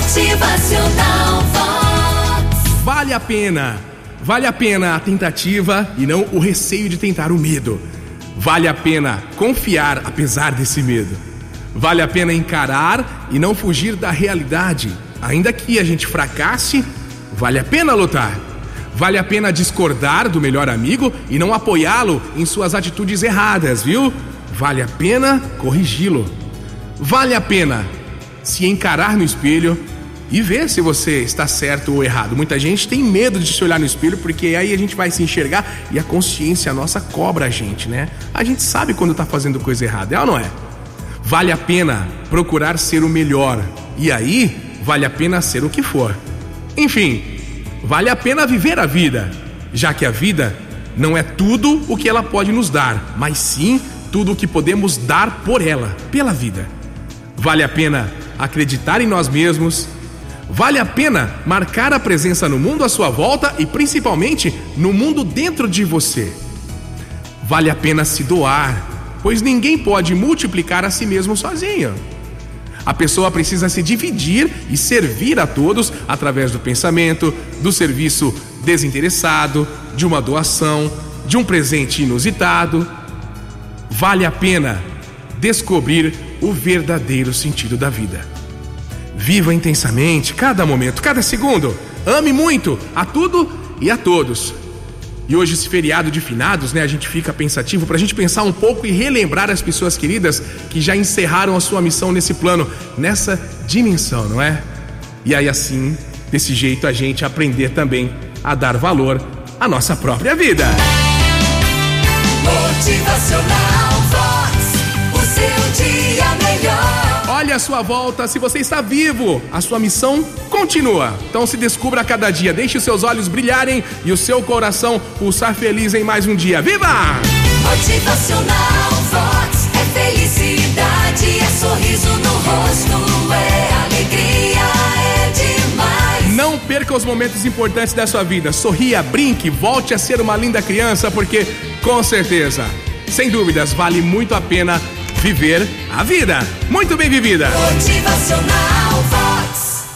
Motivacional Vox. Vale a pena. Vale a pena a tentativa e não o receio de tentar o medo. Vale a pena confiar apesar desse medo. Vale a pena encarar e não fugir da realidade. Ainda que a gente fracasse, vale a pena lutar. Vale a pena discordar do melhor amigo e não apoiá-lo em suas atitudes erradas, viu? Vale a pena corrigi-lo. Vale a pena se encarar no espelho e ver se você está certo ou errado. Muita gente tem medo de se olhar no espelho porque aí a gente vai se enxergar e a consciência nossa cobra a gente, né? A gente sabe quando está fazendo coisa errada, é ou não é? Vale a pena procurar ser o melhor e aí vale a pena ser o que for. Enfim, vale a pena viver a vida, já que a vida não é tudo o que ela pode nos dar, mas sim tudo o que podemos dar por ela, pela vida. Vale a pena acreditar em nós mesmos. Vale a pena marcar a presença no mundo à sua volta e principalmente no mundo dentro de você. Vale a pena se doar, pois ninguém pode multiplicar a si mesmo sozinho. A pessoa precisa se dividir e servir a todos através do pensamento, do serviço desinteressado, de uma doação, de um presente inusitado. Vale a pena descobrir o verdadeiro sentido da vida. Viva intensamente cada momento, cada segundo. Ame muito a tudo e a todos. E hoje, esse feriado de finados, né, a gente fica pensativo para a gente pensar um pouco e relembrar as pessoas queridas que já encerraram a sua missão nesse plano, nessa dimensão, não é? E aí, assim, desse jeito, a gente aprender também a dar valor à nossa própria vida. Motivacional sua volta, se você está vivo, a sua missão continua. Então se descubra a cada dia, deixe os seus olhos brilharem e o seu coração pulsar feliz em mais um dia. Viva! Motivacional Vox. É felicidade, é sorriso no rosto, é alegria, é demais. Não perca os momentos importantes da sua vida. Sorria, brinque, volte a ser uma linda criança, porque com certeza, sem dúvidas, vale muito a pena viver a vida. Muito bem vivida! Motivacional